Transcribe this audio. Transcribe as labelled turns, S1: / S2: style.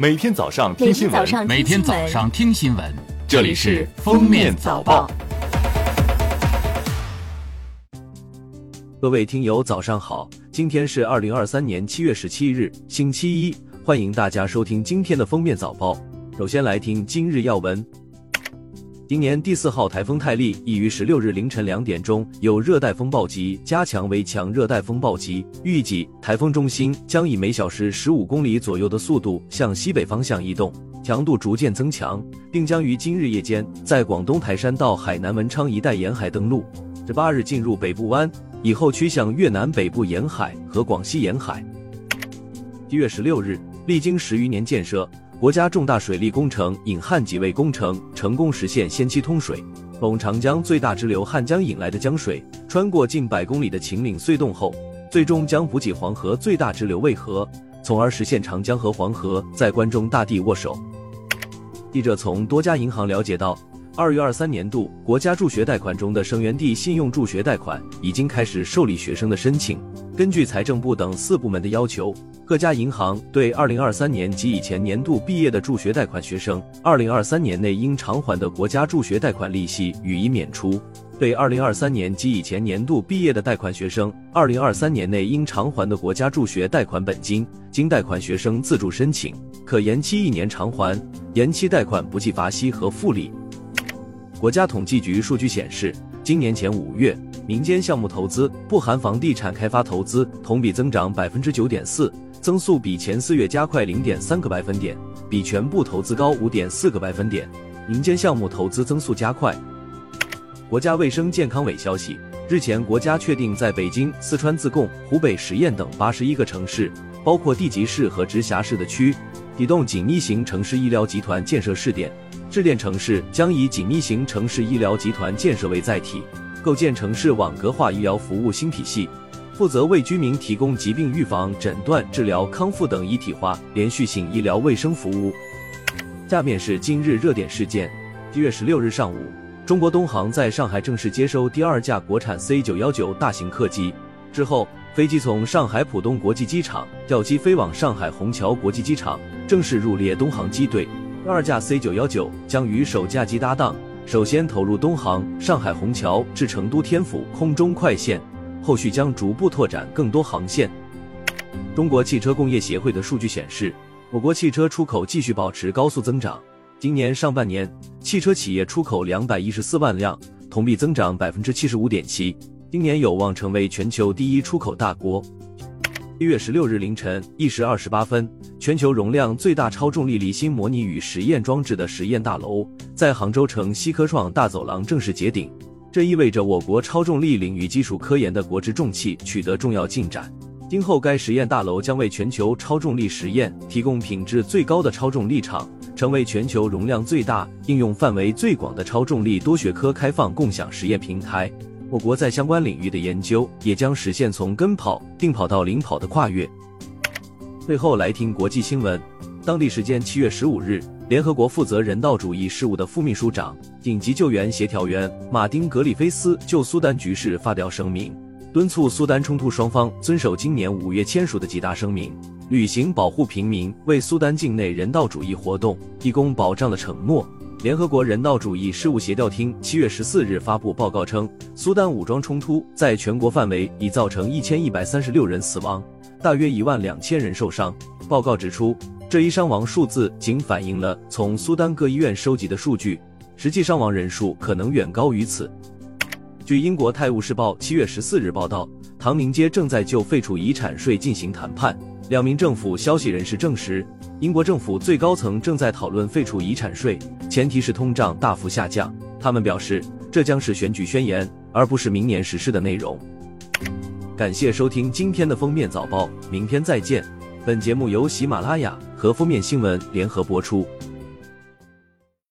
S1: 每天早上听新闻，
S2: 每天早上听新闻，
S1: 这里是《封面早报》。
S3: 各位听友，早上好！今天是二零二三年七月十七日，星期一，欢迎大家收听今天的《封面早报》。首先来听今日要闻。今年第四号台风泰利已于十六日凌晨两点钟由热带风暴级加强为强热带风暴级，预计台风中心将以每小时十五公里左右的速度向西北方向移动，强度逐渐增强，并将于今日夜间在广东台山到海南文昌一带沿海登陆，至八日进入北部湾，以后趋向越南北部沿海和广西沿海。七月十六日，历经十余年建设。国家重大水利工程引汉济渭工程成功实现先期通水，从长江最大支流汉江引来的江水，穿过近百公里的秦岭隧洞后，最终将补给黄河最大支流渭河，从而实现长江和黄河在关中大地握手。记者从多家银行了解到，二月二三年度国家助学贷款中的生源地信用助学贷款已经开始受理学生的申请。根据财政部等四部门的要求。各家银行对二零二三年及以前年度毕业的助学贷款学生，二零二三年内应偿还的国家助学贷款利息予以免除；对二零二三年及以前年度毕业的贷款学生，二零二三年内应偿还的国家助学贷款本金，经贷款学生自主申请，可延期一年偿还，延期贷款不计罚息和复利。国家统计局数据显示，今年前五月，民间项目投资（不含房地产开发投资）同比增长百分之九点四。增速比前四月加快零点三个百分点，比全部投资高五点四个百分点。民间项目投资增速加快。国家卫生健康委消息，日前国家确定在北京、四川自贡、湖北十堰等八十一个城市，包括地级市和直辖市的区，启动紧密型城市医疗集团建设试点。试点城市将以紧密型城市医疗集团建设为载体，构建城市网格化医疗服务新体系。负责为居民提供疾病预防、诊断、治疗、康复等一体化、连续性医疗卫生服务。下面是今日热点事件。一月十六日上午，中国东航在上海正式接收第二架国产 C 九幺九大型客机之后，飞机从上海浦东国际机场调机飞往上海虹桥国际机场，正式入列东航机队。第二架 C 九幺九将与首架机搭档，首先投入东航上海虹桥至成都天府空中快线。后续将逐步拓展更多航线。中国汽车工业协会的数据显示，我国汽车出口继续保持高速增长。今年上半年，汽车企业出口两百一十四万辆，同比增长百分之七十五点七。今年有望成为全球第一出口大国。一月十六日凌晨一时二十八分，全球容量最大超重力离心模拟与实验装置的实验大楼在杭州城西科创大走廊正式揭顶。这意味着我国超重力领域基础科研的国之重器取得重要进展。今后，该实验大楼将为全球超重力实验提供品质最高的超重力场，成为全球容量最大、应用范围最广的超重力多学科开放共享实验平台。我国在相关领域的研究也将实现从跟跑、定跑到领跑的跨越。最后来听国际新闻。当地时间七月十五日。联合国负责人道主义事务的副秘书长、紧急救援协调员马丁·格里菲斯就苏丹局势发表声明，敦促苏丹冲突双方遵守今年五月签署的几大声明，履行保护平民、为苏丹境内人道主义活动提供保障的承诺。联合国人道主义事务协调厅七月十四日发布报告称，苏丹武装冲突在全国范围已造成一千一百三十六人死亡，大约一万两千人受伤。报告指出。这一伤亡数字仅反映了从苏丹各医院收集的数据，实际伤亡人数可能远高于此。据英国《泰晤士报》七月十四日报道，唐宁街正在就废除遗产税进行谈判。两名政府消息人士证实，英国政府最高层正在讨论废除遗产税，前提是通胀大幅下降。他们表示，这将是选举宣言，而不是明年实施的内容。感谢收听今天的封面早报，明天再见。本节目由喜马拉雅和封面新闻联合播出。